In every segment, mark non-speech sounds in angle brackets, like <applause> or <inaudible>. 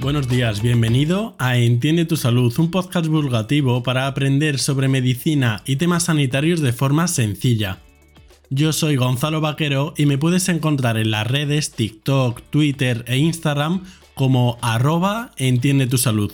Buenos días, bienvenido a Entiende tu Salud, un podcast divulgativo para aprender sobre medicina y temas sanitarios de forma sencilla. Yo soy Gonzalo Vaquero y me puedes encontrar en las redes TikTok, Twitter e Instagram como arroba Entiende tu Salud.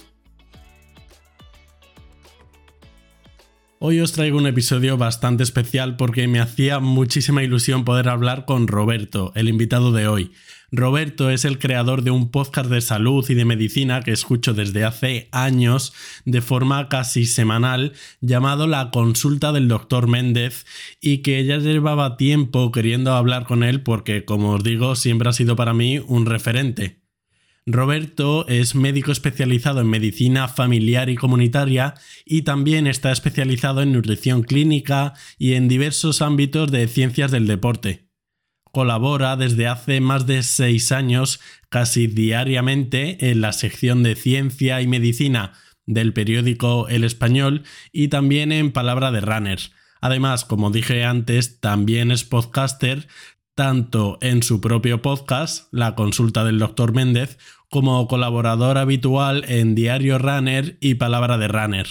Hoy os traigo un episodio bastante especial porque me hacía muchísima ilusión poder hablar con Roberto, el invitado de hoy. Roberto es el creador de un podcast de salud y de medicina que escucho desde hace años de forma casi semanal llamado La Consulta del Dr. Méndez y que ya llevaba tiempo queriendo hablar con él porque, como os digo, siempre ha sido para mí un referente. Roberto es médico especializado en medicina familiar y comunitaria y también está especializado en nutrición clínica y en diversos ámbitos de ciencias del deporte. Colabora desde hace más de seis años casi diariamente en la sección de ciencia y medicina del periódico El Español y también en Palabra de Runner. Además, como dije antes, también es podcaster, tanto en su propio podcast, La Consulta del Dr. Méndez, como colaborador habitual en Diario Runner y Palabra de Runner.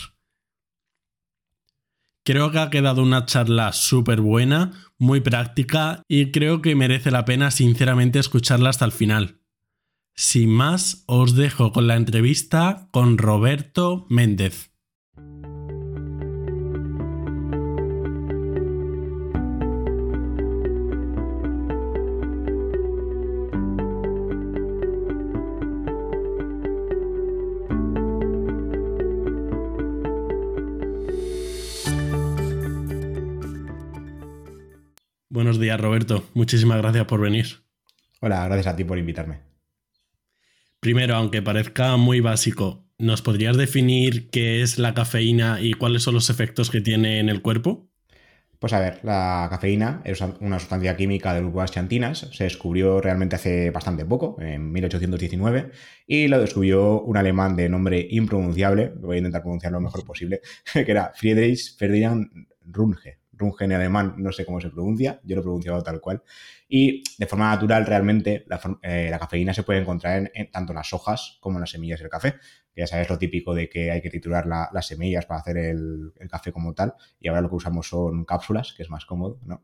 Creo que ha quedado una charla súper buena, muy práctica y creo que merece la pena sinceramente escucharla hasta el final. Sin más, os dejo con la entrevista con Roberto Méndez. Roberto. Muchísimas gracias por venir. Hola, gracias a ti por invitarme. Primero, aunque parezca muy básico, ¿nos podrías definir qué es la cafeína y cuáles son los efectos que tiene en el cuerpo? Pues a ver, la cafeína es una sustancia química de grupo xantinas. Se descubrió realmente hace bastante poco, en 1819, y lo descubrió un alemán de nombre impronunciable, voy a intentar pronunciarlo lo mejor posible, <laughs> que era Friedrich Ferdinand Runge. Runge en alemán, no sé cómo se pronuncia, yo lo he pronunciado tal cual. Y de forma natural, realmente, la, eh, cafeína se puede encontrar en, tanto en las hojas como en las semillas del café. Ya sabes lo típico de que hay que triturar las semillas para hacer el, el, café como tal. Y ahora lo que usamos son cápsulas, que es más cómodo, ¿no?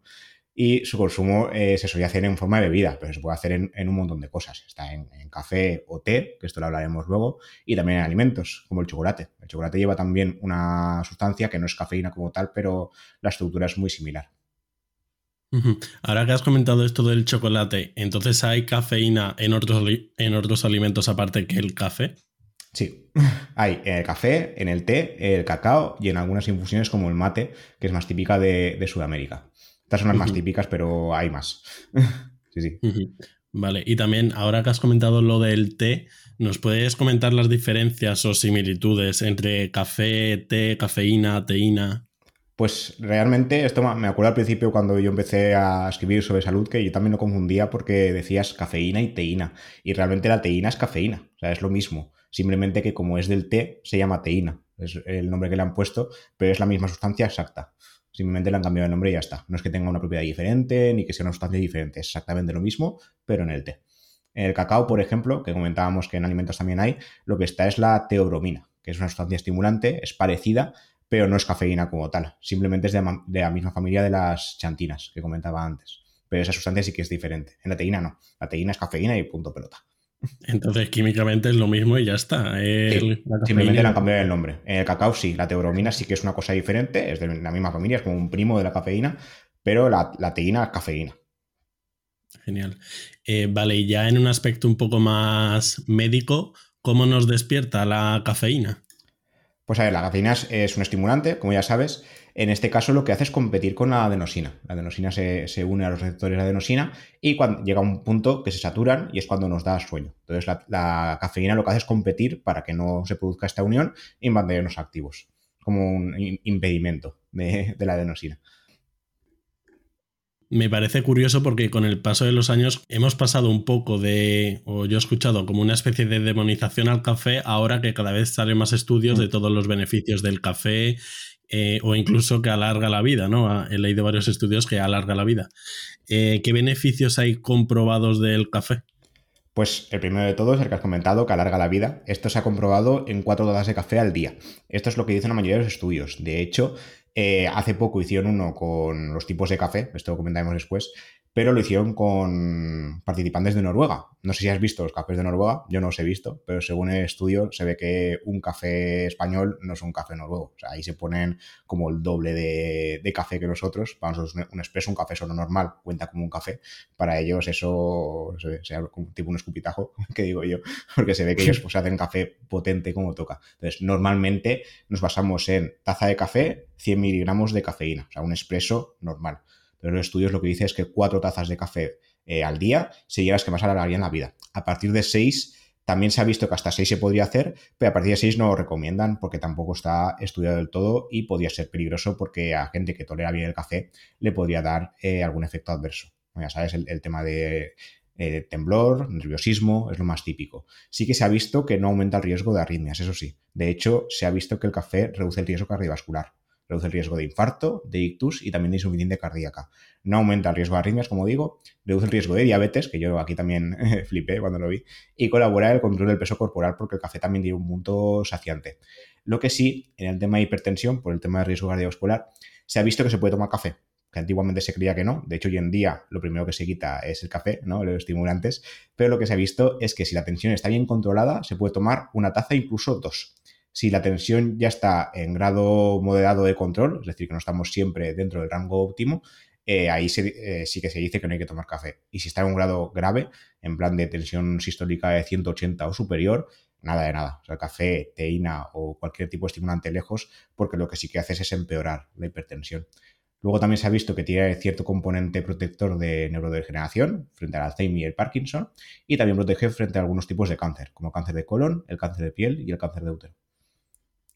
Y su consumo eh, se solía hacer en forma de bebida, pero se puede hacer en, un montón de cosas. Está en, café o té, que esto lo hablaremos luego, y también en alimentos, como el chocolate. El chocolate lleva también una sustancia que no es cafeína como tal, pero la estructura es muy similar. Ahora que has comentado esto del chocolate, entonces hay cafeína en otros, en otros alimentos aparte que el café. Sí, hay en el café, en el té, el cacao y en algunas infusiones como el mate, que es más típica de Sudamérica. Estas son las más típicas, pero hay más. <laughs> sí, sí. Vale, y también ahora que has comentado lo del té, ¿nos puedes comentar las diferencias o similitudes entre café, té, cafeína, teína? Pues realmente, esto me acuerdo al principio cuando yo empecé a escribir sobre salud, que yo también lo confundía porque decías cafeína y teína. Y realmente la teína es cafeína, o sea, es lo mismo. Simplemente que como es del té, se llama teína. Es el nombre que le han puesto, pero es la misma sustancia exacta. Simplemente le han cambiado el nombre y ya está. No es que tenga una propiedad diferente ni que sea una sustancia diferente. Es exactamente lo mismo, pero en el té. En el cacao, por ejemplo, que comentábamos que en alimentos también hay, lo que está es la teobromina, que es una sustancia estimulante, es parecida, pero no es cafeína como tal. Simplemente es de, la misma familia de las chantinas que comentaba antes. Pero esa sustancia sí que es diferente. En la teína no. La teína es cafeína y punto pelota. Entonces, químicamente es lo mismo y ya está. simplemente le han cambiado el nombre. En el cacao sí, la teobromina sí que es una cosa diferente, es de la misma familia, es como un primo de la cafeína, pero la, teína es cafeína. Genial. Eh, vale, y ya en un aspecto un poco más médico, ¿cómo nos despierta la cafeína? Pues a ver, la cafeína es un estimulante, como ya sabes, en este caso lo que hace es competir con la adenosina. La adenosina se, une a los receptores de adenosina y cuando llega a un punto que se saturan y es cuando nos da sueño. Entonces la, cafeína lo que hace es competir para que no se produzca esta unión y mantenernos activos, como un impedimento de, de la adenosina. Me parece curioso porque con el paso de los años hemos pasado un poco de, o yo he escuchado como una especie de demonización al café, ahora que cada vez salen más estudios de mm. todos los beneficios del café eh, o incluso que alarga la vida, ¿no? Ah, he leído varios estudios que alarga la vida. Eh, ¿Qué beneficios hay comprobados del café? Pues el primero de todos, el que has comentado, que alarga la vida. Esto se ha comprobado en cuatro tazas de café al día. Esto es lo que dicen la mayoría de los estudios. De hecho, eh, hace poco hicieron uno con los tipos de café, esto lo comentaremos después, pero lo hicieron con participantes de Noruega. No sé si has visto los cafés de Noruega, yo no los he visto, pero según el estudio se ve que un café español no es un café noruego. O sea, ahí se ponen como el doble de, café que nosotros. Para nosotros un expreso, un café solo normal, cuenta como un café. Para ellos eso sea tipo un escupitajo, <laughs> que digo yo, porque se ve que ellos pues, hacen café potente como toca. Entonces, normalmente nos basamos en taza de café, 100 miligramos de cafeína, o sea, un expreso normal pero los estudios lo que dice es que cuatro tazas de café eh, al día serían las que más alargarían la vida. A partir de seis también se ha visto que hasta seis se podría hacer, pero a partir de seis no lo recomiendan porque tampoco está estudiado del todo y podría ser peligroso porque a gente que tolera bien el café le podría dar eh, algún efecto adverso. Ya sabes, el, tema de eh, temblor, nerviosismo, es lo más típico. Sí que se ha visto que no aumenta el riesgo de arritmias, eso sí. De hecho, se ha visto que el café reduce el riesgo cardiovascular reduce el riesgo de infarto, de ictus y también de insuficiencia cardíaca. No aumenta el riesgo de arritmias, como digo, reduce el riesgo de diabetes, que yo aquí también <laughs> flipé cuando lo vi, y colabora en el control del peso corporal porque el café también tiene un punto saciante. Lo que sí, en el tema de hipertensión, por el tema de riesgo cardiovascular, se ha visto que se puede tomar café, que antiguamente se creía que no. De hecho, hoy en día lo primero que se quita es el café, ¿no? Los estimulantes. Pero lo que se ha visto es que si la tensión está bien controlada, se puede tomar una taza, incluso dos. Si la tensión ya está en grado moderado de control, es decir, que no estamos siempre dentro del rango óptimo, eh, ahí eh, sí que se dice que no hay que tomar café. Y si está en un grado grave, en plan de tensión sistólica de 180 o superior, nada de nada. O sea, café, teína o cualquier tipo de estimulante lejos, porque lo que sí que hace es empeorar la hipertensión. Luego también se ha visto que tiene cierto componente protector de neurodegeneración frente al Alzheimer y el Parkinson, y también protege frente a algunos tipos de cáncer, como cáncer de colon, el cáncer de piel y el cáncer de útero.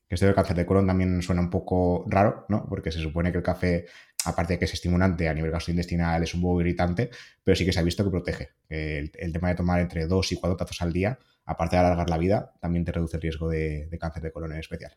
Que esto del cáncer de colon también suena un poco raro, ¿no? Porque se supone que el café, aparte de que es estimulante a nivel gastrointestinal, es un poco irritante, pero sí que se ha visto que protege. El, tema de tomar entre dos y cuatro tazas al día, aparte de alargar la vida, también te reduce el riesgo de cáncer de colon en especial.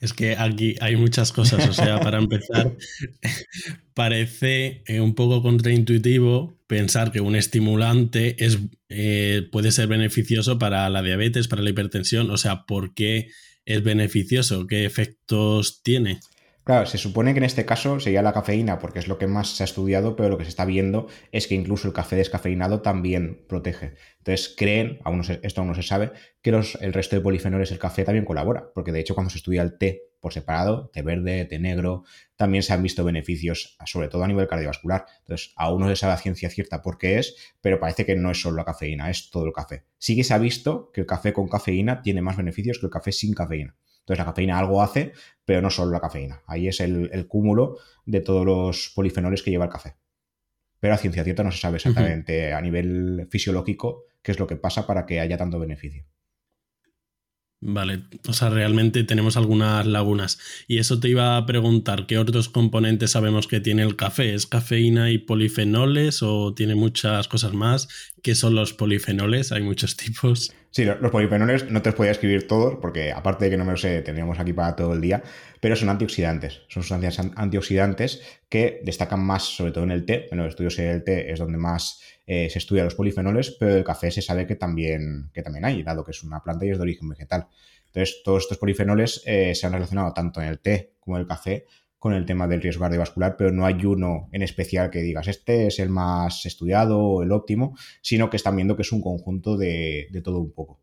Es que aquí hay muchas cosas, o sea, para empezar, <laughs> parece eh, un poco contraintuitivo pensar que un estimulante es, eh, puede ser beneficioso para la diabetes, para la hipertensión, o sea, ¿por qué es beneficioso? ¿Qué efectos tiene? Claro, se supone que en este caso sería la cafeína, porque es lo que más se ha estudiado, pero lo que se está viendo es que incluso el café descafeinado también protege. Entonces creen, aún esto aún no se sabe, que el resto de polifenoles del café también colabora, porque de hecho cuando se estudia el té por separado, té verde, té negro, también se han visto beneficios, sobre todo a nivel cardiovascular. Entonces, aún no se sabe a ciencia cierta por qué es, pero parece que no es solo la cafeína, es todo el café. Sí que se ha visto que el café con cafeína tiene más beneficios que el café sin cafeína. Entonces la cafeína algo hace, pero no solo la cafeína. Ahí es el, cúmulo de todos los polifenoles que lleva el café. Pero a ciencia cierta no se sabe exactamente a nivel fisiológico qué es lo que pasa para que haya tanto beneficio. Vale, o sea, realmente tenemos algunas lagunas. Y eso te iba a preguntar, ¿qué otros componentes sabemos que tiene el café? ¿Es cafeína y polifenoles o tiene muchas cosas más? ¿Qué son los polifenoles? Hay muchos <laughs> tipos. Sí, los polifenoles no te los podía escribir todos, porque aparte de que no me lo sé, tendríamos aquí para todo el día, pero son antioxidantes. Son sustancias antioxidantes que destacan más, sobre todo en el té. En los estudios del té es donde más eh, se estudia los polifenoles, pero el café se sabe que también, que también hay, dado que es una planta y es de origen vegetal. Entonces, todos estos polifenoles eh, se han relacionado tanto en el té como en el café con el tema del riesgo cardiovascular, pero no hay uno en especial que digas este es el más estudiado o el óptimo, sino que están viendo que es un conjunto de, todo un poco.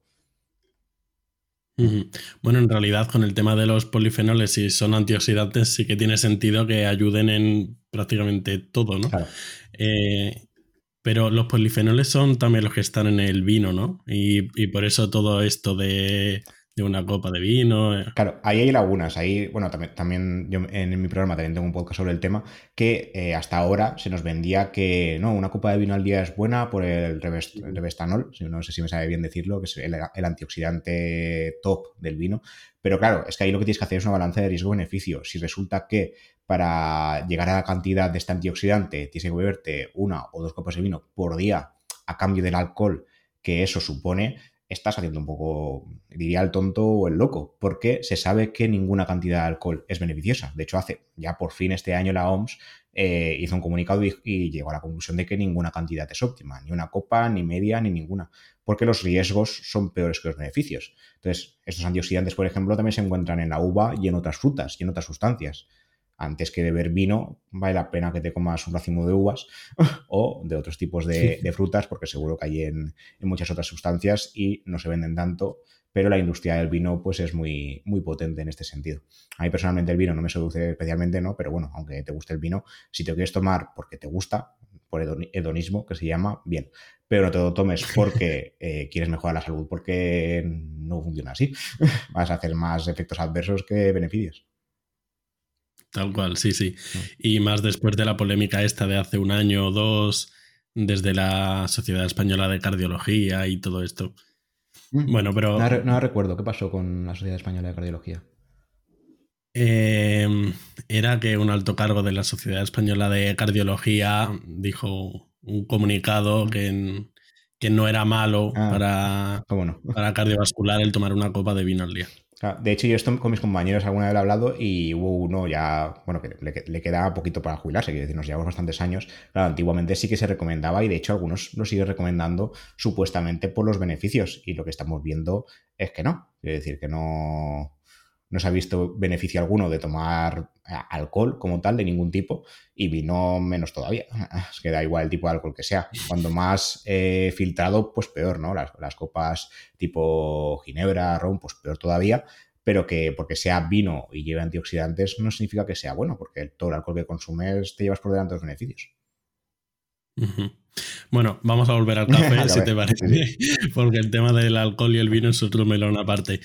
Bueno, en realidad con el tema de los polifenoles, si son antioxidantes, sí que tiene sentido que ayuden en prácticamente todo, ¿no? Eh, pero los polifenoles son también los que están en el vino, ¿no? y por eso todo esto de de una copa de vino. Eh. Claro, ahí hay lagunas. Ahí, bueno, también, también yo en mi programa también tengo un podcast sobre el tema, que eh, hasta ahora se nos vendía que no, una copa de vino al día es buena por el, revestanol, no sé si me sabe bien decirlo, que es el, antioxidante top del vino. Pero claro, es que ahí lo que tienes que hacer es una balanza de riesgo-beneficio. Si resulta que para llegar a la cantidad de este antioxidante tienes que beberte una o dos copas de vino por día a cambio del alcohol que eso supone, estás haciendo un poco, diría el tonto o el loco, porque se sabe que ninguna cantidad de alcohol es beneficiosa. De hecho, hace ya por fin este año la OMS eh, hizo un comunicado y, llegó a la conclusión de que ninguna cantidad es óptima, ni una copa, ni media, ni ninguna, porque los riesgos son peores que los beneficios. Entonces, estos antioxidantes, por ejemplo, también se encuentran en la uva y en otras frutas y en otras sustancias antes que beber vino, vale la pena que te comas un racimo de uvas <laughs> o de otros tipos de, frutas, porque seguro que hay en, muchas otras sustancias y no se venden tanto, pero la industria del vino pues es muy, muy potente en este sentido. A mí personalmente el vino no me seduce especialmente, ¿no? Pero bueno, aunque te guste el vino, si te quieres tomar porque te gusta, por hedonismo, que se llama, bien. Pero no te lo tomes porque <laughs> eh, quieres mejorar la salud, porque no funciona así. <laughs> Vas a hacer más efectos adversos que beneficios. Tal cual, sí, sí. Y más después de la polémica esta de hace un año o dos, desde la Sociedad Española de Cardiología y todo esto. Mm. Bueno, pero... No, recuerdo qué pasó con la Sociedad Española de Cardiología. Em, era que un alto cargo de la Sociedad Española de Cardiología dijo un comunicado que, que no era malo ah, para, para cardiovascular el tomar una copa de vino al día. De hecho, yo esto con mis compañeros alguna vez he hablado y hubo uno ya, bueno, que le, le queda poquito para jubilarse, decir, nos llevamos bastantes años. Claro, antiguamente sí que se recomendaba y de hecho algunos lo siguen recomendando supuestamente por los beneficios y lo que estamos viendo es que no. Quiero decir, que no, no se ha visto beneficio alguno de tomar eh, alcohol como tal, de ningún tipo, y vino menos todavía. <laughs> Es que da igual el tipo de alcohol que sea. Cuando más eh, filtrado, pues peor, ¿no? Las, las, copas tipo ginebra, ron, pues peor todavía. Pero que porque sea vino y lleve antioxidantes no significa que sea bueno, porque todo el alcohol que consumes te llevas por delante los beneficios. Bueno, vamos a volver al <laughs> café, si te parece, <laughs> porque el tema del alcohol y el vino es otro melón aparte.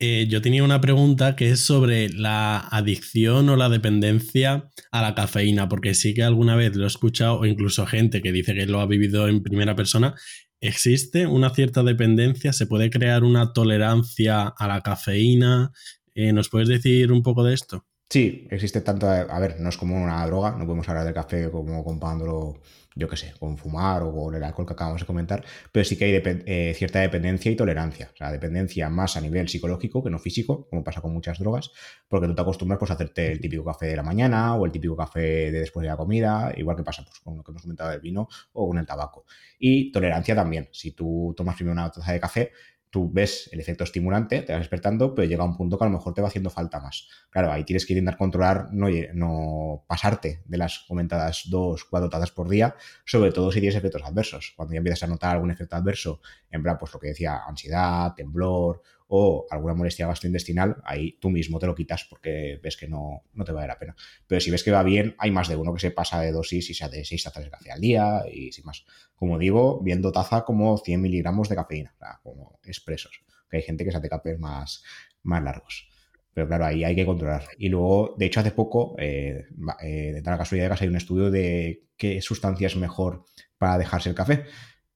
Eh, yo tenía una pregunta que es sobre la adicción o la dependencia a la cafeína, porque sí que alguna vez lo he escuchado, o incluso gente que dice que lo ha vivido en primera persona. ¿Existe una cierta dependencia? ¿Se puede crear una tolerancia a la cafeína? Eh, ¿Nos puedes decir un poco de esto? Sí, existe tanto. A ver, no es como una droga, no podemos hablar del café como comparándolo yo qué sé, con fumar o con el alcohol que acabamos de comentar, pero sí que hay eh, cierta dependencia y tolerancia. O sea, dependencia más a nivel psicológico que no físico, como pasa con muchas drogas, porque tú te acostumbras pues, a hacerte el típico café de la mañana o el típico café de después de la comida, igual que pasa pues, con lo que hemos comentado del vino o con el tabaco. Y tolerancia también. Si tú tomas primero una taza de café, tú ves el efecto estimulante, te vas despertando, pero llega un punto que a lo mejor te va haciendo falta más. Claro, ahí tienes que intentar controlar, no, no pasarte de las comentadas dos, cuatro tazas por día, sobre todo si tienes efectos adversos. Cuando ya empiezas a notar algún efecto adverso, en plan, pues lo que decía, ansiedad, temblor o alguna molestia gastrointestinal, ahí tú mismo te lo quitas porque ves que no, no te vale la pena. Pero si ves que va bien, hay más de uno que se pasa de dosis y se hace seis tazas de café al día y sin más. Como digo, viendo taza como 100 miligramos de cafeína, como expresos. Que hay gente que se hace cafés más, más largos. Pero claro, ahí hay que controlar. Y luego, de hecho, hace poco, eh, eh, de tal casualidad de hay un estudio de qué sustancia es mejor para dejarse el café.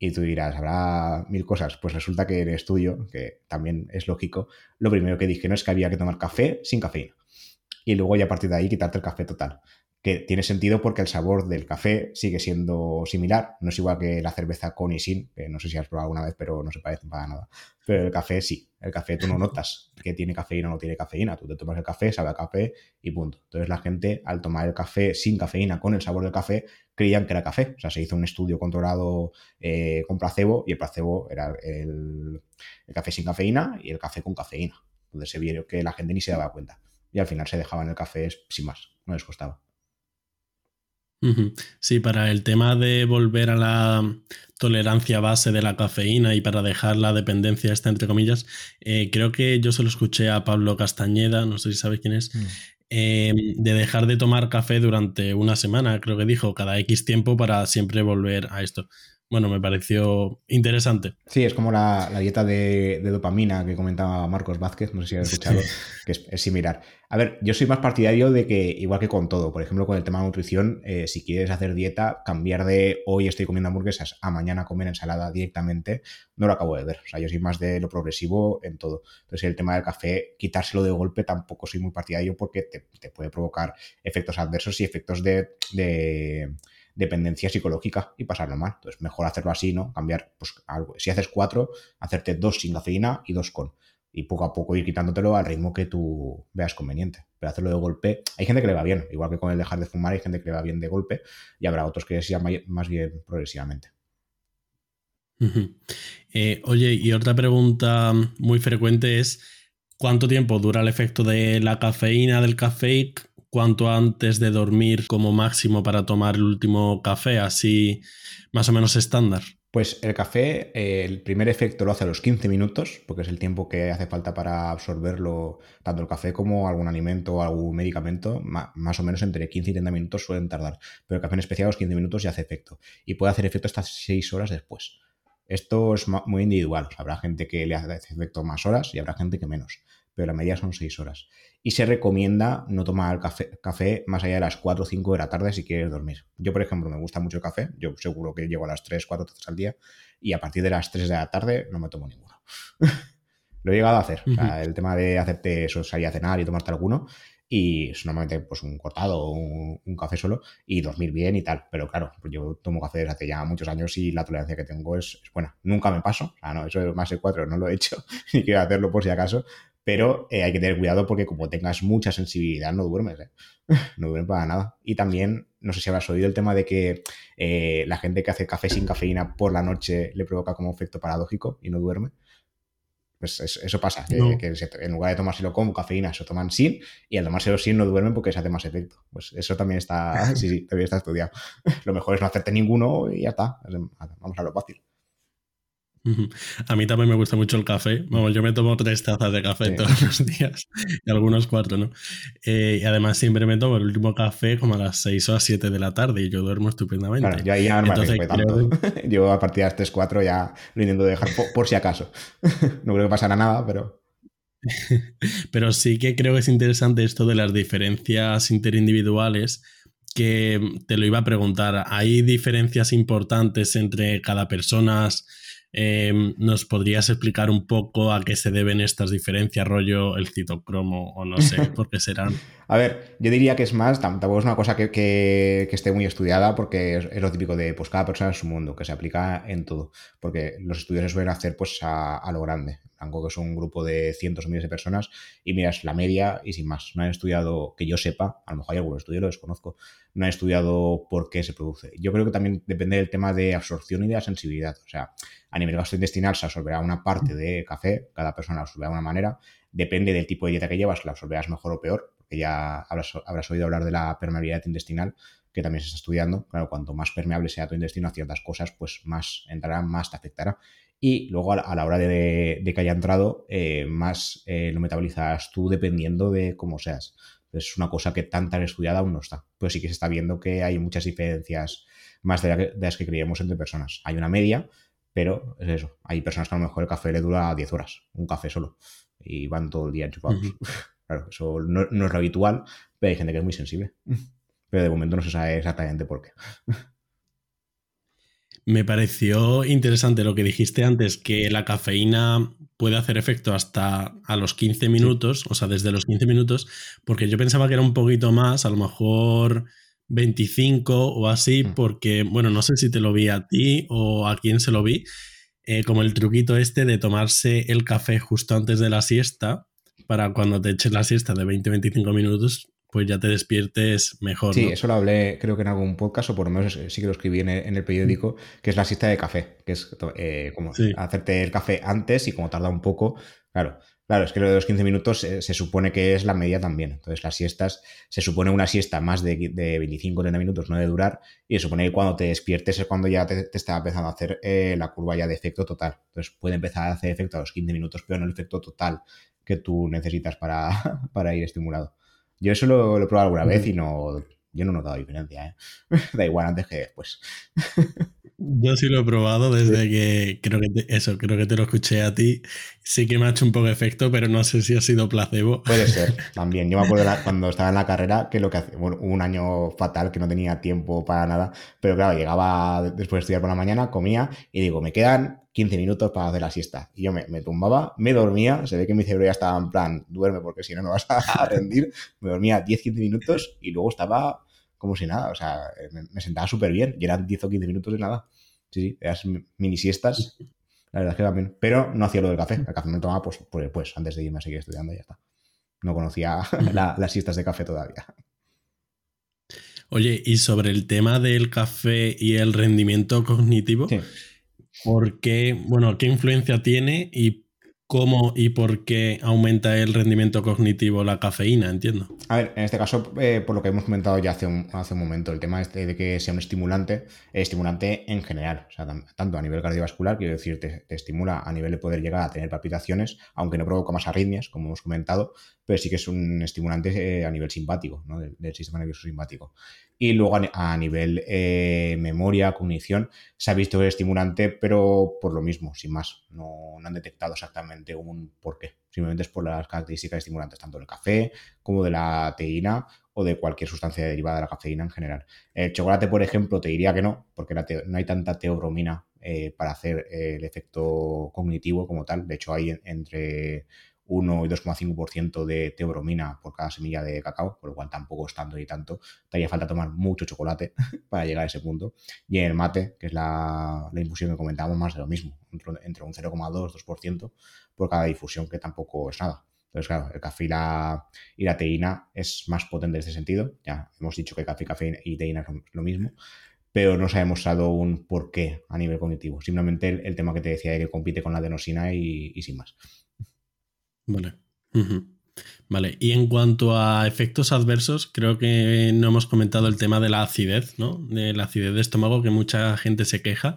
Y tú dirás, habrá mil cosas. Pues resulta que en el estudio, que también es lógico, lo primero que dije no es que había que tomar café sin cafeína. Y luego ya a partir de ahí quitarte el café total que tiene sentido porque el sabor del café sigue siendo similar, no es igual que la cerveza con y sin, que no sé si has probado alguna vez, pero no se parecen para nada. Pero el café sí, el café tú no notas <laughs> que tiene cafeína o no tiene cafeína, tú te tomas el café, sabe a café y punto. Entonces la gente al tomar el café sin cafeína con el sabor del café creían que era café, o sea, se hizo un estudio controlado eh, con placebo y el placebo era el, el café sin cafeína y el café con cafeína. Entonces se vio que la gente ni se daba cuenta y al final se dejaban el café sin más, no les costaba. Sí, para el tema de volver a la tolerancia base de la cafeína y para dejar la dependencia esta, entre comillas, eh, creo que yo se lo escuché a Pablo Castañeda, no sé si sabes quién es, mm. em, de dejar de tomar café durante una semana, creo que dijo, cada X tiempo para siempre volver a esto bueno, me pareció interesante. Sí, es como la, dieta de, dopamina que comentaba Marcos Vázquez, no sé si has escuchado, que es, similar. A ver, yo soy más partidario de que, igual que con todo, por ejemplo, con el tema de nutrición, eh, si quieres hacer dieta, cambiar de hoy estoy comiendo hamburguesas a mañana comer ensalada directamente, no lo acabo de ver. O sea, yo soy más de lo progresivo en todo. Entonces, el tema del café, quitárselo de golpe tampoco soy muy partidario porque te, puede provocar efectos adversos y efectos de dependencia psicológica y pasarlo mal. Entonces, mejor hacerlo así, ¿no? Cambiar, pues algo. Si haces cuatro, hacerte dos sin cafeína y dos con. Y poco a poco ir quitándotelo al ritmo que tú veas conveniente. Pero hacerlo de golpe, hay gente que le va bien, igual que con el dejar de fumar, hay gente que le va bien de golpe y habrá otros que sea más bien progresivamente. Eh, oye, y otra pregunta muy frecuente es, ¿cuánto tiempo dura el efecto de la cafeína del café? ¿Cuánto antes de dormir como máximo para tomar el último café? Así más o menos estándar. Pues el café, eh, el primer efecto lo hace a los 15 minutos, porque es el tiempo que hace falta para absorberlo, tanto el café como algún alimento o algún medicamento, más o menos entre 15 y 30 minutos suelen tardar. Pero el café en especial a los 15 minutos ya hace efecto. Y puede hacer efecto hasta 6 horas después. Esto es muy individual. Habrá gente que le hace efecto más horas y habrá gente que menos. Pero la media son 6 horas y se recomienda no tomar café, café, más allá de las 4 o 5 de la tarde si quieres dormir. Yo, por ejemplo, me gusta mucho el café, yo seguro que llego a las 3, 4 tazas al día y a partir de las 3 de la tarde no me tomo ninguno. <laughs> Lo he llegado a hacer, el tema de hacerte eso, salir a cenar y tomarte alguno y es normalmente pues un cortado o un, café solo y dormir bien y tal. Pero claro, pues yo tomo café desde hace ya muchos años y la tolerancia que tengo es, buena. Nunca me paso, o sea, no, eso de más de 4 no lo he hecho <laughs> ni quiero hacerlo por si acaso, pero eh, hay que tener cuidado porque como tengas mucha sensibilidad no duermes, ¿eh? <laughs> no duermes para nada. Y también, no sé si habrás oído el tema de que eh, la gente que hace café sin cafeína por la noche le provoca como efecto paradójico y no duerme. Pues eso, pasa, que, en lugar de tomárselo con cafeína, se toman sin y al tomárselo sin no duermen porque se hace más efecto. Pues eso también está, sí, sí, también está estudiado. Lo mejor es no hacerte ninguno y ya está. Vamos a lo fácil. A mí también me gusta mucho el café. Vamos, yo me tomo tres tazas de café todos los días y algunos cuatro, ¿no? Eh, y además siempre me tomo el último café como a las seis o a las siete de la tarde y yo duermo estupendamente. Claro, yo ahí ya me tanto. <laughs> yo a partir de las 3, 4 ya lo intento dejar por, si acaso. <laughs> no creo que pasara nada, pero... <laughs> pero sí que creo que es interesante esto de las diferencias interindividuales que te lo iba a preguntar. ¿Hay diferencias importantes entre cada persona? Em, ¿Nos podrías explicar un poco a qué se deben estas diferencias, rollo el citocromo o no sé <laughs> por qué serán? a ver, yo diría que es más, tampoco es una cosa que, esté muy estudiada porque es, lo típico de pues cada persona en su mundo, que se aplica en todo, porque los estudios se suelen hacer pues a, lo grande, aunque es un grupo de cientos o miles de personas y miras la media y sin más, no han estudiado que yo sepa, a lo mejor hay algún estudio, lo desconozco, no han estudiado por qué se produce. Yo creo que también depende del tema de absorción y de la sensibilidad, o sea, a nivel gastrointestinal se absorberá una parte de café, cada persona la absorberá de una manera. Depende del tipo de dieta que llevas, la absorberás mejor o peor, porque ya habrás, oído hablar de la permeabilidad intestinal, que también se está estudiando. Claro, cuanto más permeable sea tu intestino a ciertas cosas, pues más entrará, más te afectará. Y luego a la, hora de, que haya entrado, eh, más eh, lo metabolizarás tú dependiendo de cómo seas. Es una cosa que tan tan estudiada aún no está. Pero sí que se está viendo que hay muchas diferencias más de, de las que creíamos entre personas. Hay una media, pero es eso, hay personas que a lo mejor el café le dura 10 horas, un café solo, y van todo el día enchufados. <laughs> Claro, eso no, es lo habitual, pero hay gente que es muy sensible. Pero de momento no se sabe exactamente por qué. <laughs> Me pareció interesante lo que dijiste antes, que la cafeína puede hacer efecto hasta a los 15 minutos, o sea, desde los 15 minutos, porque yo pensaba que era un poquito más, a lo mejor 25 o así, mm. porque, bueno, no sé si te lo vi a ti o a quién se lo vi, eh, como el truquito este de tomarse el café justo antes de la siesta, para cuando te eches la siesta de 20-25 minutos, pues ya te despiertes mejor. Sí, eso lo hablé creo que en algún podcast, o por lo menos sí que lo escribí en el, periódico, que es la siesta de café, que es eh, como hacerte el café antes y como tarda un poco, claro, Claro, es que lo de los 15 minutos eh, se supone que es la media también. Entonces, las siestas, se supone una siesta más de, de 25 30 minutos no de durar, y se supone que cuando te despiertes es cuando ya te, está empezando a hacer eh, la curva ya de efecto total. Entonces, puede empezar a hacer efecto a los 15 minutos, pero no el efecto total que tú necesitas para, <laughs> para ir estimulado. Yo eso lo, he probado alguna vez y no, yo no he notado diferencia. ¿eh? <laughs> da igual antes que después. <laughs> Yo sí lo he probado desde que creo que te, eso, creo que te lo escuché a ti. Sí que me ha hecho un poco de efecto, pero no sé si ha sido placebo. Puede ser, <laughs> también. Yo me acuerdo cuando estaba en la carrera que lo que hace, bueno, un año fatal que no tenía tiempo para nada, pero claro, llegaba después de estudiar por la mañana, comía y digo, me quedan 15 minutos para hacer la siesta. Y yo me, me tumbaba, me dormía, se ve que mi cerebro ya estaba en plan, duerme porque si no no vas a <laughs> rendir. Me dormía 10-15 minutos y luego estaba como si nada. O sea, me, sentaba súper bien y eran 10 o 15 minutos de nada. Sí, sí, eras mini siestas. La verdad es que también. Pero no hacía lo del café. El café me lo tomaba pues, pues, pues, antes de irme a seguir estudiando y ya está. No conocía <laughs> las siestas de café todavía. Oye, y sobre el tema del café y el rendimiento cognitivo, ¿por qué, bueno, qué influencia tiene y cómo y por qué aumenta el rendimiento cognitivo la cafeína, entiendo. A ver, en este caso, eh, por lo que hemos comentado ya hace un, hace un momento, el tema este de que sea un estimulante, estimulante en general, o sea, tanto a nivel cardiovascular, quiero decir, te, estimula a nivel de poder llegar a tener palpitaciones, aunque no provoca más arritmias, como hemos comentado, pero sí que es un estimulante eh, a nivel simpático, ¿no? del, sistema nervioso simpático. Y luego a, nivel eh, memoria, cognición, se ha visto estimulante, pero por lo mismo, sin más, no, no han detectado exactamente un por qué. Simplemente es por las características estimulantes, tanto del café como de la teína o de cualquier sustancia derivada de la cafeína en general. El chocolate, por ejemplo, te diría que no, porque no hay tanta teobromina eh, para hacer el efecto cognitivo como tal. De hecho, hay entre 1 y 2,5% de teobromina por cada semilla de cacao, por lo cual tampoco es tanto y tanto. Te haría falta tomar mucho chocolate <laughs> para llegar a ese punto. Y en el mate, que es la, infusión que comentábamos, más de lo mismo, entre un 0,2 2% por cada difusión, que tampoco es nada. Entonces, claro, el café y la, teína es más potente en este sentido. Ya hemos dicho que café, café y teína es lo mismo, pero no se ha demostrado un por qué a nivel cognitivo. Simplemente el, tema que te decía de que compite con la adenosina y sin más. Vale. Vale, y en cuanto a efectos adversos, creo que no hemos comentado el tema de la acidez, ¿no? De la acidez de estómago, que mucha gente se queja.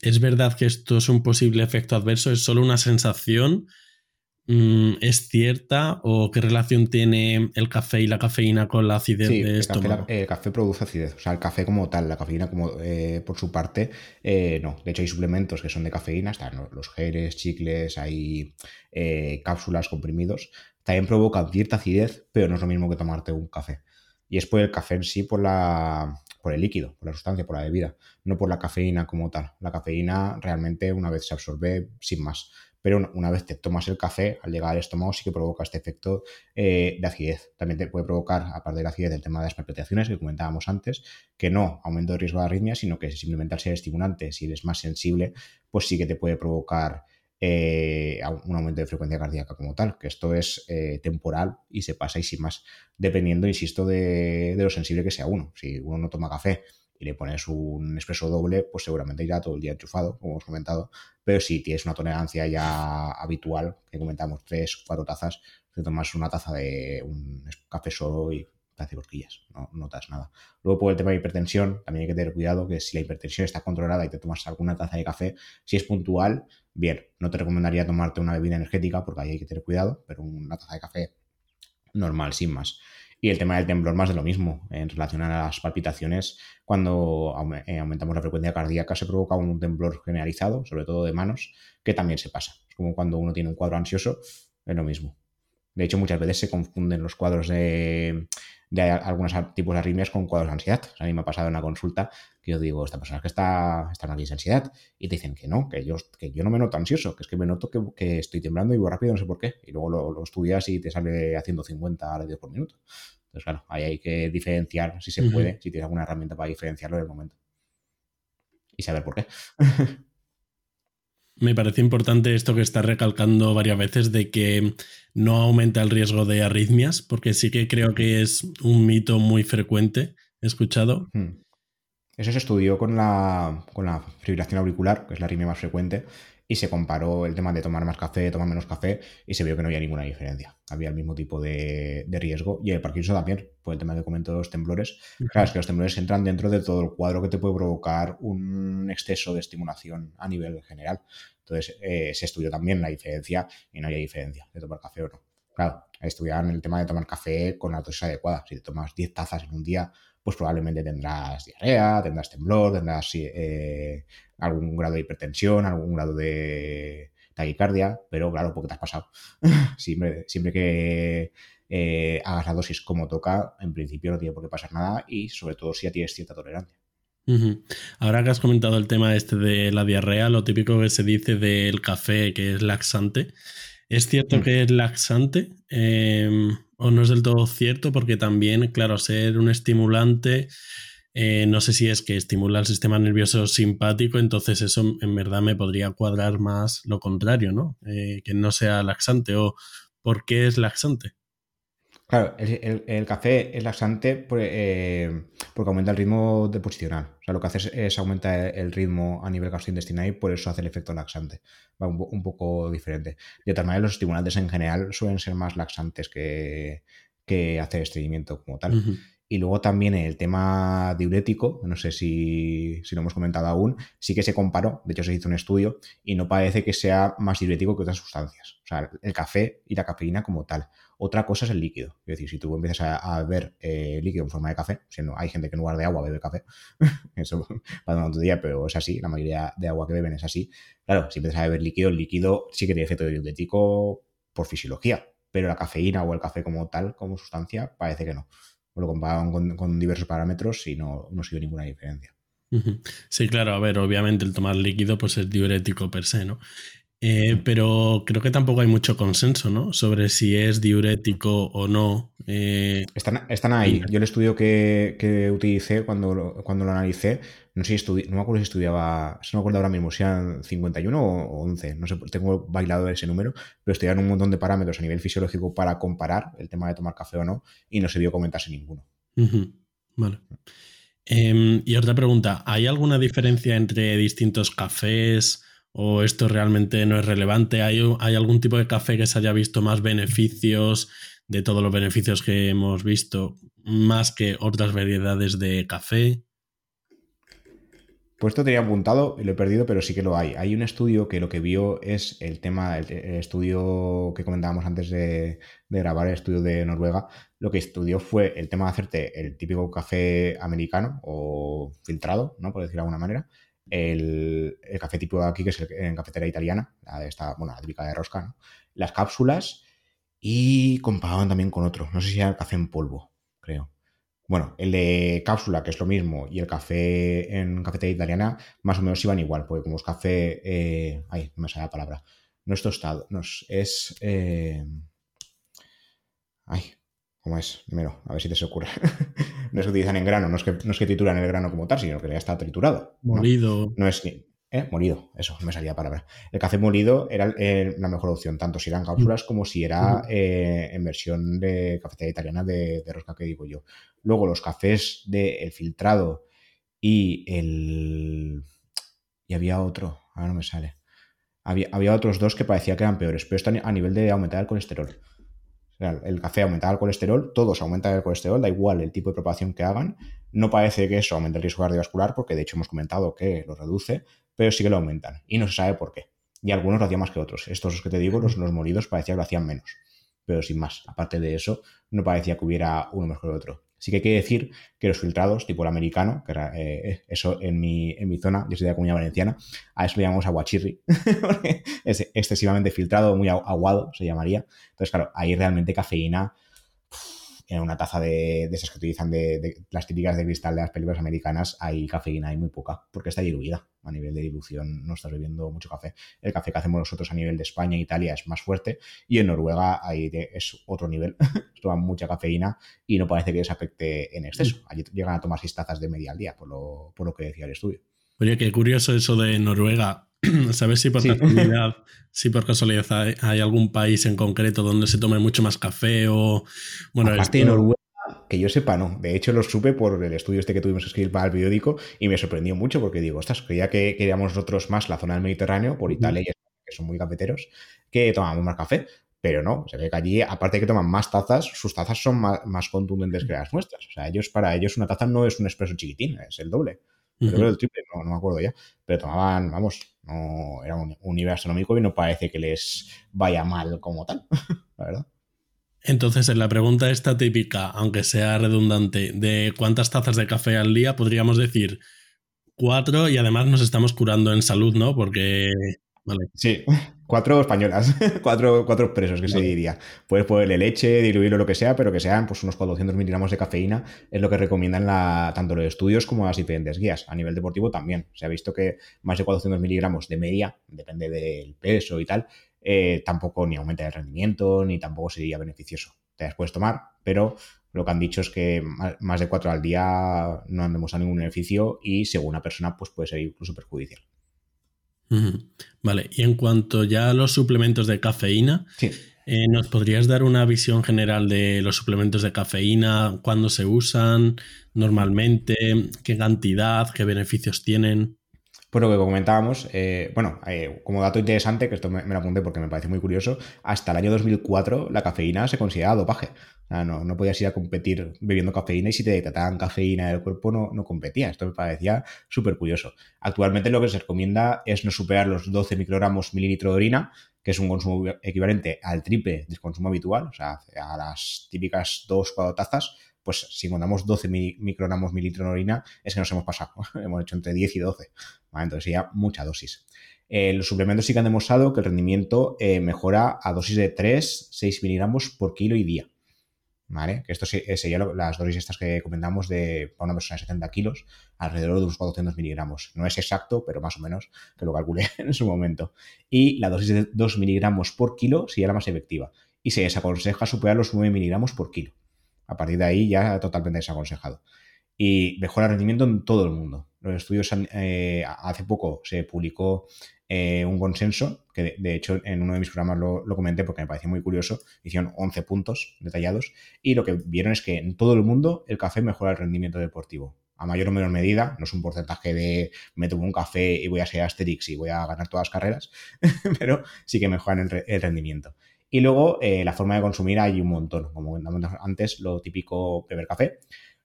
¿Es verdad que esto es un posible efecto adverso? ¿Es solo una sensación? Mm, ¿Es cierta o qué relación tiene el café y la cafeína con la acidez de estómago? el café produce acidez, o sea, el café como tal, la cafeína como eh, por su parte, eh, no. De hecho, hay suplementos que son de cafeína, están los geles, chicles, hay eh, cápsulas, comprimidos. También provocan cierta acidez, pero no es lo mismo que tomarte un café. Y es por el café en sí, por la, por el líquido, por la sustancia, por la bebida, no por la cafeína como tal. La cafeína realmente una vez se absorbe sin más pero una vez te tomas el café, al llegar al estómago sí que provoca este efecto eh, de acidez. También te puede provocar, aparte de la acidez, el tema de las palpitaciones que comentábamos antes, que no aumento de riesgo de arritmia, sino que simplemente al ser estimulante, si eres más sensible, pues sí que te puede provocar eh, un aumento de frecuencia cardíaca como tal, que esto es eh, temporal y se pasa y sin más, dependiendo, insisto, de, lo sensible que sea uno. Si uno no toma café y le pones un expreso doble, pues seguramente irá todo el día enchufado, como hemos comentado. Pero si tienes una tolerancia ya habitual, que comentamos tres, cuatro tazas, te tomas una taza de un café solo y te hace cosquillas, no notas nada. Luego por el tema de hipertensión, también hay que tener cuidado que si la hipertensión está controlada y te tomas alguna taza de café, si es puntual, bien, no te recomendaría tomarte una bebida energética porque ahí hay que tener cuidado, pero una taza de café normal, sin más. Y el tema del temblor más de lo mismo. En relación a las palpitaciones, cuando eh, aumentamos la frecuencia cardíaca se provoca un temblor generalizado, sobre todo de manos, que también se pasa. Es como cuando uno tiene un cuadro ansioso, es lo mismo. De hecho, muchas veces se confunden los cuadros de, de algunos tipos de arritmias con cuadros de ansiedad. a mí me ha pasado en una consulta que yo digo, esta persona que está, está en ansiedad, y te dicen que no, que yo, que yo no me noto ansioso, que es que me noto que, estoy temblando y voy rápido, no sé por qué. Y luego lo, estudias y te sale haciendo 50 latidos por minuto. Entonces, claro, ahí hay que diferenciar, si se puede, si tienes alguna herramienta para diferenciarlo en el momento. Y saber por qué. <laughs> Me parece importante esto que estás recalcando varias veces de que no aumenta el riesgo de arritmias, porque sí que creo que es un mito muy frecuente, escuchado. Hmm. Eso se estudió con la, con la fibrilación auricular, que es la arritmia más frecuente, y se comparó el tema de tomar más café, tomar menos café, y se vio que no había ninguna diferencia. Había el mismo tipo de, riesgo. Y el Parkinson también, por el tema que comento de los temblores. Claro, es que los temblores entran dentro de todo el cuadro que te puede provocar un exceso de estimulación a nivel general. Entonces, eh, se estudió también la diferencia y no había diferencia de tomar café o no. Claro, estudiaban el tema de tomar café con la dosis adecuada. Si te tomas 10 tazas en un día, pues probablemente tendrás diarrea, tendrás temblor, tendrás eh, algún grado de hipertensión, algún grado de taquicardia, pero claro, porque te has pasado. <laughs> siempre, siempre que eh, hagas la dosis como toca, en principio no tiene por qué pasar nada y sobre todo si ya tienes cierta tolerancia. Ahora que has comentado el tema este de la diarrea, lo típico que se dice del café que es laxante, ¿es cierto mm. que es laxante? Em, o no es del todo cierto porque también, claro, ser un estimulante, eh, no sé si es que estimula el sistema nervioso simpático, entonces eso en verdad me podría cuadrar más lo contrario, ¿no? Eh, que no sea laxante o ¿por qué es laxante? Claro, el, café es laxante eh, porque aumenta el ritmo deposicional. O sea, lo que hace es, aumenta el ritmo a nivel gastrointestinal y por eso hace el efecto laxante. Va un, poco diferente. De otra manera, los estimulantes en general suelen ser más laxantes que, que hacer estreñimiento como tal. Y luego también el tema diurético, no sé si, lo hemos comentado aún, sí que se comparó, de hecho se hizo un estudio y no parece que sea más diurético que otras sustancias. O sea, el café y la cafeína como tal. Otra cosa es el líquido. Es decir, si tú empiezas a, beber eh, líquido en forma de café, siendo hay gente que en lugar de agua bebe café, <laughs> eso <laughs> para un día, pero es así, la mayoría de agua que beben es así. Claro, si empiezas a beber líquido, el líquido sí que tiene efecto diurético por fisiología, pero la cafeína o el café como tal, como sustancia, parece que no lo comparaban con, diversos parámetros y no, no se ninguna diferencia. Sí, claro, a ver, obviamente el tomar líquido pues es diurético per se, ¿no? Eh, pero creo que tampoco hay mucho consenso, ¿no? Sobre si es diurético o no. Eh, están, están, ahí. Yo el estudio que, que utilicé cuando, cuando lo analicé no sé si no me acuerdo si estudiaba, no me acuerdo ahora mismo si eran 51 o 11, no sé, tengo bailado ese número, pero estudiaron un montón de parámetros a nivel fisiológico para comparar el tema de tomar café o no y no se vio comentarse ninguno. Vale. Em, y otra pregunta, ¿hay alguna diferencia entre distintos cafés o esto realmente no es relevante? ¿Hay, ¿Hay algún tipo de café que se haya visto más beneficios de todos los beneficios que hemos visto, más que otras variedades de café? Pues esto tenía apuntado y lo he perdido, pero sí que lo hay. Hay un estudio que lo que vio es el tema, el, estudio que comentábamos antes de, grabar, el estudio de Noruega. Lo que estudió fue el tema de hacerte el típico café americano o filtrado, ¿no? Por decirlo de alguna manera. El, café tipo de aquí, que es en cafetera italiana, la de esta, bueno, la típica de rosca, ¿no? Las cápsulas y comparaban también con otro. No sé si era el café en polvo, creo. Bueno, el de cápsula, que es lo mismo, y el café en cafetería italiana, más o menos iban igual, porque como es café. Eh, ay, no me sale la palabra. No es tostado, no es. Eh, ay, ¿cómo es? Primero, a ver si te se ocurre. <laughs> no es que utilizan en grano, no es que, no es que trituran el grano como tal, sino que ya está triturado. Molido. No, no es ¿Eh? Molido, eso, me salía palabra. El café molido era eh, la mejor opción, tanto si eran cápsulas como si era eh, en versión de cafetería italiana de, rosca que digo yo. Luego los cafés de filtrado y el... Y había otro, ahora no me sale. Había, había, otros dos que parecía que eran peores, pero esto a nivel de aumentar el colesterol. El café aumentaba el colesterol, todos aumentan el colesterol, da igual el tipo de preparación que hagan. No parece que eso aumente el riesgo cardiovascular, porque de hecho hemos comentado que lo reduce, pero sí que lo aumentan y no se sabe por qué. Y algunos lo hacían más que otros. Estos que te digo, los, los molidos, parecía que lo hacían menos. Pero sin más, aparte de eso, no parecía que hubiera uno mejor que otro. Sí que hay que decir que los filtrados, tipo el americano, que era, eh, eso en mi, en mi zona, yo soy de la comunidad valenciana, a eso le llamamos aguachirri, <laughs> es excesivamente filtrado, muy aguado, se llamaría. Entonces, claro, ahí realmente cafeína en una taza de, esas que utilizan de, las típicas de cristal de las películas americanas hay cafeína, hay muy poca, porque está diluida. A nivel de dilución no estás bebiendo mucho café. El café que hacemos nosotros a nivel de España e Italia es más fuerte y en Noruega ahí es otro nivel. <laughs> Toman mucha cafeína y no parece que les afecte en exceso. Mm. Allí llegan a tomar seis tazas de media al día, por lo, por lo que decía el estudio. Oye, qué curioso eso de Noruega. <clears throat> ¿Sabes si por casualidad, si por casualidad hay, algún país en concreto donde se tome mucho más café o bueno, Aparte de Noruega, que yo sepa, no. De hecho, lo supe por el estudio este que tuvimos que escribir para el periódico y me sorprendió mucho porque digo, ostras, creía que queríamos nosotros más la zona del Mediterráneo, por Italia y España, que son muy cafeteros, que tomamos más café. Pero no, se ve que allí, aparte de que toman más tazas, sus tazas son más, contundentes que las nuestras. O sea, ellos, para ellos, una taza no es un expreso chiquitín, es el doble. El triple, no, no me acuerdo ya. Pero tomaban, vamos, no, era un, nivel astronómico y no parece que les vaya mal como tal, <laughs> la verdad. Entonces, en la pregunta esta típica, aunque sea redundante, de cuántas tazas de café al día, podríamos decir cuatro y además nos estamos curando en salud, ¿no? Porque Sí, cuatro españolas, <laughs> cuatro, cuatro presos, que se diría. Puedes ponerle leche, diluirlo, lo que sea, pero que sean pues, unos 400 miligramos de cafeína, es lo que recomiendan la, tanto los estudios como las diferentes guías. A nivel deportivo también. Se ha visto que más de 400 miligramos de media, depende del peso y tal, eh, tampoco ni aumenta el rendimiento, ni tampoco sería beneficioso. te las puedes tomar, pero lo que han dicho es que más de cuatro al día no han demostrado ningún beneficio y según una persona pues puede ser incluso perjudicial. Vale, y en cuanto ya a los suplementos de cafeína, eh, ¿nos podrías dar una visión general de los suplementos de cafeína, cuándo se usan normalmente, qué cantidad, qué beneficios tienen? Pues lo que comentábamos, eh, bueno, eh, como dato interesante, que esto me, lo apunté porque me parece muy curioso, hasta el año 2004 la cafeína se consideraba dopaje. Sea, no, no podías ir a competir bebiendo cafeína y si te detectaban cafeína del cuerpo no, no competía. Esto me parecía súper curioso. Actualmente lo que se recomienda es no superar los 12 microgramos mililitro de orina, que es un consumo equivalente al triple del consumo habitual, o sea, a las típicas 2-4 tazas pues si encontramos 12 microgramos mililitro de orina, es que nos hemos pasado. <laughs> hemos hecho entre 10 y 12. Entonces sería mucha dosis. Eh, los suplementos sí que han demostrado que el rendimiento eh, mejora a dosis de 3, 6 miligramos por kilo y día. ¿Vale? Que esto sería las dosis estas que comentamos de para una persona de 70 kilos, alrededor de unos 400 miligramos. No es exacto, pero más o menos que lo calculé <laughs> en su momento. Y la dosis de 2 miligramos por kilo sería la más efectiva. Y se desaconseja superar los 9 miligramos por kilo. A partir de ahí ya totalmente desaconsejado. Y mejora el rendimiento en todo el mundo. Los estudios, eh, hace poco se publicó eh, un consenso, que de, hecho en uno de mis programas lo, comenté porque me pareció muy curioso, hicieron 11 puntos detallados, y lo que vieron es que en todo el mundo el café mejora el rendimiento deportivo. A mayor o menor medida, no es un porcentaje de me tomo un café y voy a ser Asterix y voy a ganar todas las carreras, <laughs> pero sí que mejoran el rendimiento. Y luego eh, la forma de consumir hay un montón. Como comentamos antes, lo típico beber café.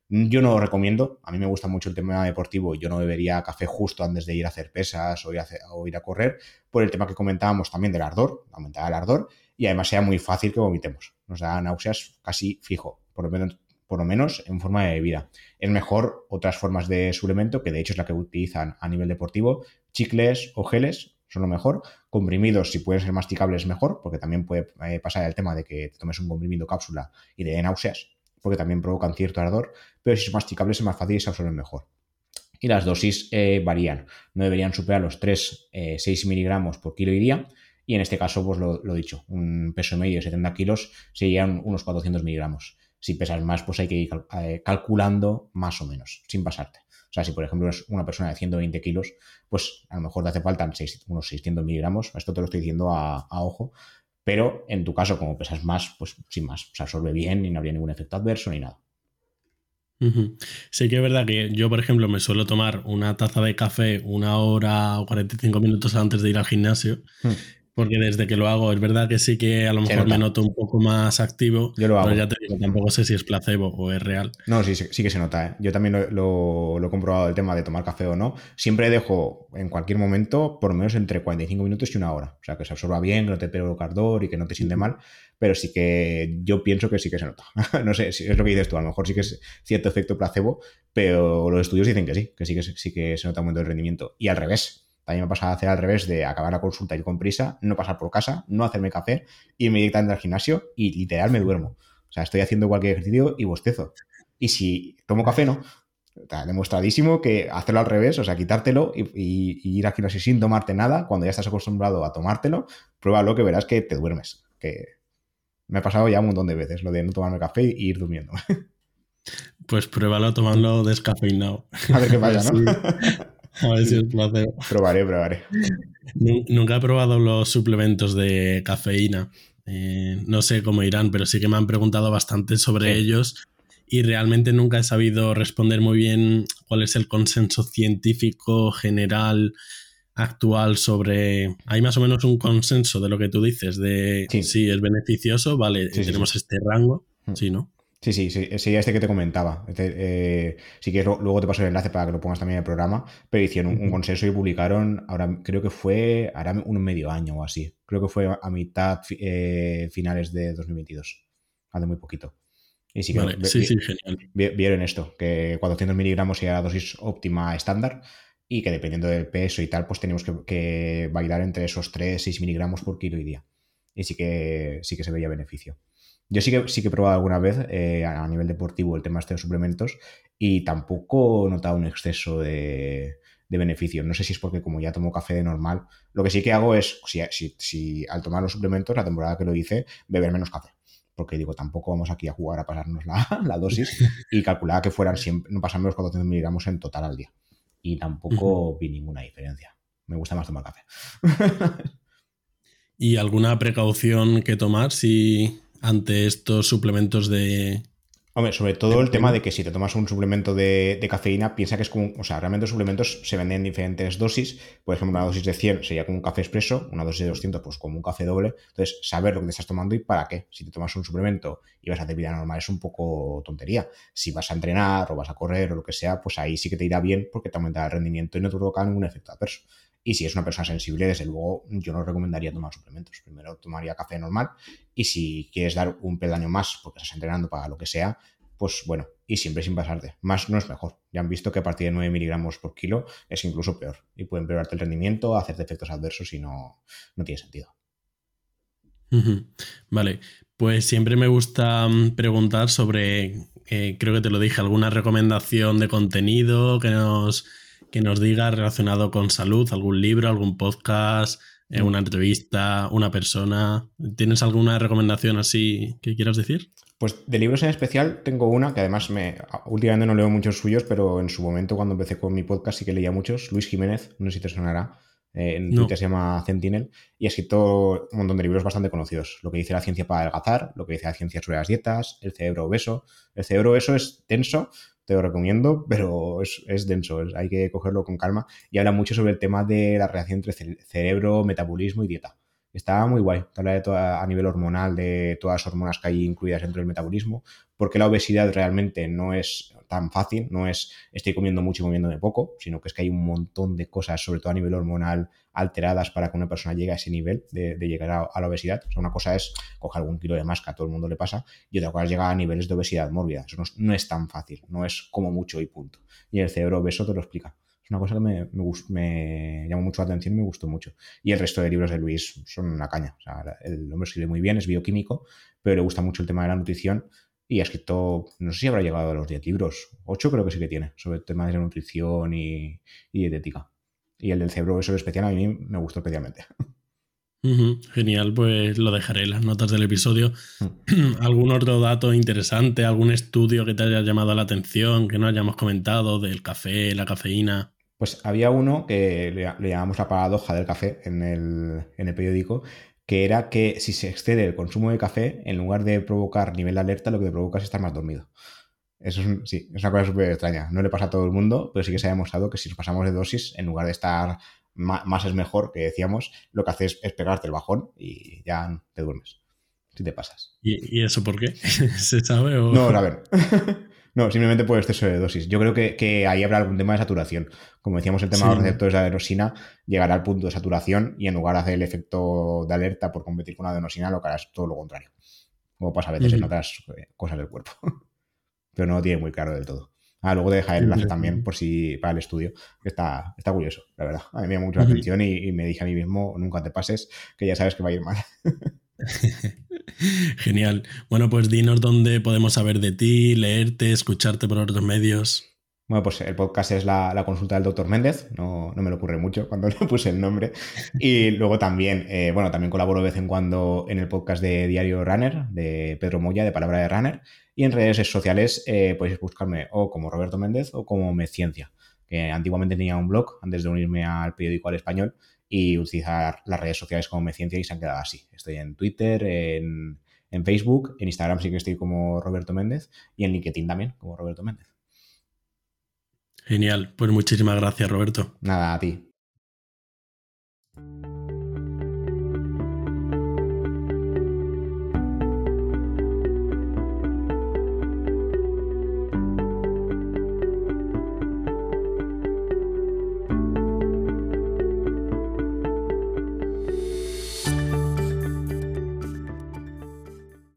Yo no lo recomiendo. A mí me gusta mucho el tema deportivo. Yo no bebería café justo antes de ir a hacer pesas o ir a, correr. Por el tema que comentábamos también del ardor, aumentar el ardor. Y además sea muy fácil que vomitemos. Nos da náuseas casi fijo. Por lo menos por lo menos en forma de bebida. Es mejor otras formas de suplemento, que de hecho es la que utilizan a nivel deportivo, chicles o geles, son lo mejor. Comprimidos, si pueden ser masticables, mejor, porque también puede eh, pasar el tema de que te tomes un comprimido cápsula y te den náuseas, porque también provocan cierto ardor, pero si son masticables es más fácil y se absorben mejor. Y las dosis eh, varían, no deberían superar los 3, 6 eh, miligramos por kilo y día, y en este caso, pues lo, he dicho, un peso medio de 70 kilos serían unos 400 miligramos. Si pesas más, pues hay que ir calculando más o menos, sin pasarte. O sea, si por ejemplo es una persona de 120 kilos, pues a lo mejor te hace falta unos 600 miligramos. Esto te lo estoy diciendo a, ojo. Pero en tu caso, como pesas más, pues sin más, se absorbe bien y no habría ningún efecto adverso ni nada. Sí que es verdad que yo, por ejemplo, me suelo tomar una taza de café una hora o 45 minutos antes de ir al gimnasio. Hmm. Porque desde que lo hago, es verdad que sí que a lo mejor me noto un poco más activo. Yo lo hago. Pero ya te digo, tampoco sé si es placebo o es real. No, sí, sí, que se nota. ¿eh? Yo también lo, he comprobado el tema de tomar café o no. Siempre dejo en cualquier momento por lo menos entre 45 minutos y una hora. O sea, que se absorba bien, que no te pegue cardor y que no te siente mal. Pero sí que yo pienso que sí que se nota. <laughs> no sé, si es lo que dices tú. A lo mejor sí que es cierto efecto placebo, pero los estudios dicen que sí, que sí que, sí que se nota un momento de rendimiento. Y al revés también me pasa a hacer al revés de acabar la consulta ir con prisa, no pasar por casa, no hacerme café, irme directamente al gimnasio y literal me duermo. O sea, estoy haciendo cualquier ejercicio y bostezo. Y si tomo café, no. Está demostradísimo que hacerlo al revés, o sea, quitártelo y, ir al gimnasio sin tomarte nada, cuando ya estás acostumbrado a tomártelo, pruébalo que verás que te duermes. Que me ha pasado ya un montón de veces lo de no tomarme café y ir durmiendo. <laughs> Pues pruébalo tomando descafeinado. A ver qué pasa, ¿no? <laughs> A ver si es placebo. Probaré, probaré. Nunca he probado los suplementos de cafeína. Eh, no sé cómo irán, pero sí que me han preguntado bastante sobre ellos y realmente nunca he sabido responder muy bien cuál es el consenso científico general actual sobre... Hay más o menos un consenso de lo que tú dices, de si es beneficioso, vale, tenemos este rango, mm. sí, ¿no? Sí, sí, sí, sería este que te comentaba. Este, eh, si quieres, luego te paso el enlace para que lo pongas también en el programa, pero hicieron un, consenso y publicaron, ahora creo que fue, ahora un medio año o así, creo que fue a mitad eh, finales de 2022, hace muy poquito. Y sí, que sí, sí, genial. vieron esto, que 400 miligramos era la dosis óptima estándar y que dependiendo del peso y tal, pues tenemos que, que bailar entre esos 3, 6 miligramos por kilo y día. Y sí que, sí que se veía beneficio. Yo sí que, sí que he probado alguna vez eh, a nivel deportivo el tema este de suplementos y tampoco he notado un exceso de, beneficios. No sé si es porque como ya tomo café de normal, lo que sí que hago es, si, si, al tomar los suplementos, la temporada que lo hice, beber menos café. porque digo, tampoco vamos aquí a jugar a pasarnos la, <laughs> dosis, <laughs> y calculaba que fueran siempre, no pasan los 400 miligramos en total al día. Y tampoco vi ninguna diferencia. Me gusta más tomar café. <laughs> ¿Y alguna precaución que tomar si ante estos suplementos de, Hombre, sobre todo el tema de que si te tomas un suplemento de, cafeína, piensa que es como, o sea, realmente los suplementos se venden en diferentes dosis. Por ejemplo, una dosis de 100 sería como un café expreso, una dosis de 200 pues como un café doble. Entonces, saber lo que te estás tomando y para qué. Si te tomas un suplemento y vas a hacer vida normal es un poco tontería. Si vas a entrenar o vas a correr o lo que sea, pues ahí sí que te irá bien porque te aumenta el rendimiento y no te provoca ningún efecto adverso. Y si es una persona sensible, desde luego yo no recomendaría tomar suplementos. Primero tomaría café normal y si quieres dar un peldaño más porque estás entrenando para lo que sea, pues bueno, y siempre sin pasarte. Más no es mejor. Ya han visto que a partir de 9 miligramos por kilo es incluso peor y pueden empeorarte el rendimiento, hacerte efectos adversos y no, no tiene sentido. Vale, pues siempre me gusta mm, preguntar sobre, eh, creo que te lo dije, alguna recomendación de contenido que nos que nos diga relacionado con salud, algún libro, algún podcast, eh, una entrevista, una persona. ¿Tienes alguna recomendación así que quieras decir? Pues de libros en especial tengo una que además me últimamente no leo muchos suyos, pero en su momento cuando empecé con mi podcast sí que leía muchos. Luis Jiménez, no sé si te sonará. Eh, en Twitter se llama Sentinel y ha escrito un montón de libros bastante conocidos. Lo que dice la ciencia para adelgazar, lo que dice la ciencia sobre las dietas, el cerebro obeso. El cerebro obeso es tenso, te lo recomiendo, pero es, denso, hay que cogerlo con calma y habla mucho sobre el tema de la relación entre cerebro, metabolismo y dieta. Está muy guay, te habla de toda, a nivel hormonal de todas las hormonas que hay incluidas dentro del metabolismo, porque la obesidad realmente no es tan fácil, no es estoy comiendo mucho y comiéndome poco, sino que es que hay un montón de cosas, sobre todo a nivel hormonal, alteradas para que una persona llegue a ese nivel de, llegar a, la obesidad. O sea, una cosa es coger algún kilo de más que a todo el mundo le pasa, y otra cosa es llegar a niveles de obesidad mórbida. Eso no, es tan fácil, no es como mucho y punto. Y el cerebro obeso te lo explica. Es una cosa que me, me, llamó mucho la atención y me gustó mucho. Y el resto de libros de Luis son una caña. El hombre escribe muy bien, es bioquímico, pero le gusta mucho el tema de la nutrición y ha escrito, no sé si habrá llegado a los 10 libros, 8 creo que sí que tiene, sobre temas de nutrición y, dietética. Y el del cerebro, eso especial, a mí me gustó especialmente. Genial, pues lo dejaré en las notas del episodio. <clears throat> ¿Algún otro dato interesante, algún estudio que te haya llamado la atención, que no hayamos comentado del café, la cafeína? Pues había uno que le, llamamos la paradoja del café en el, en el periódico, que era que si se excede el consumo de café, en lugar de provocar nivel de alerta, lo que te provoca es estar más dormido. Eso es, sí, es una cosa súper extraña. No le pasa a todo el mundo, pero sí que se ha demostrado que si nos pasamos de dosis, en lugar de estar más, es mejor, que decíamos, lo que haces es pegarte el bajón y ya te duermes. Si te pasas. ¿Y, eso por qué? <laughs> ¿Se sabe? O... No, a ver. <laughs> No, simplemente por exceso de dosis. Yo creo que, ahí habrá algún tema de saturación. Como decíamos, el tema de los receptores de adenosina llegará al punto de saturación y en lugar de hacer el efecto de alerta por competir con la adenosina, lo que hará es todo lo contrario. Como pasa a veces en otras eh, cosas del cuerpo. <laughs> Pero no lo tiene muy claro del todo. Ah, luego te deja el enlace también por si para el estudio, que está, está curioso, la verdad. A mí me llama mucho la atención y, y, me dije a mí mismo, nunca te pases, que ya sabes que va a ir mal. <laughs> <laughs> Genial. Bueno, pues dinos dónde podemos saber de ti, leerte, escucharte por otros medios. Bueno, pues el podcast es la, consulta del doctor Méndez, no, me lo ocurre mucho cuando <laughs> le puse el nombre. Y luego también, eh, bueno, también colaboro de vez en cuando en el podcast de Diario Runner, de Pedro Moya, de Palabra de Runner. Y en redes sociales eh, podéis buscarme o como Roberto Méndez o como Meciencia, que antiguamente tenía un blog antes de unirme al periódico al español y utilizar las redes sociales como Meciencia y se han quedado así. Estoy en Twitter, en, en Facebook, en Instagram sí que estoy como Roberto Méndez y en LinkedIn también como Roberto Méndez. Genial, pues muchísimas gracias Roberto. Nada, a ti.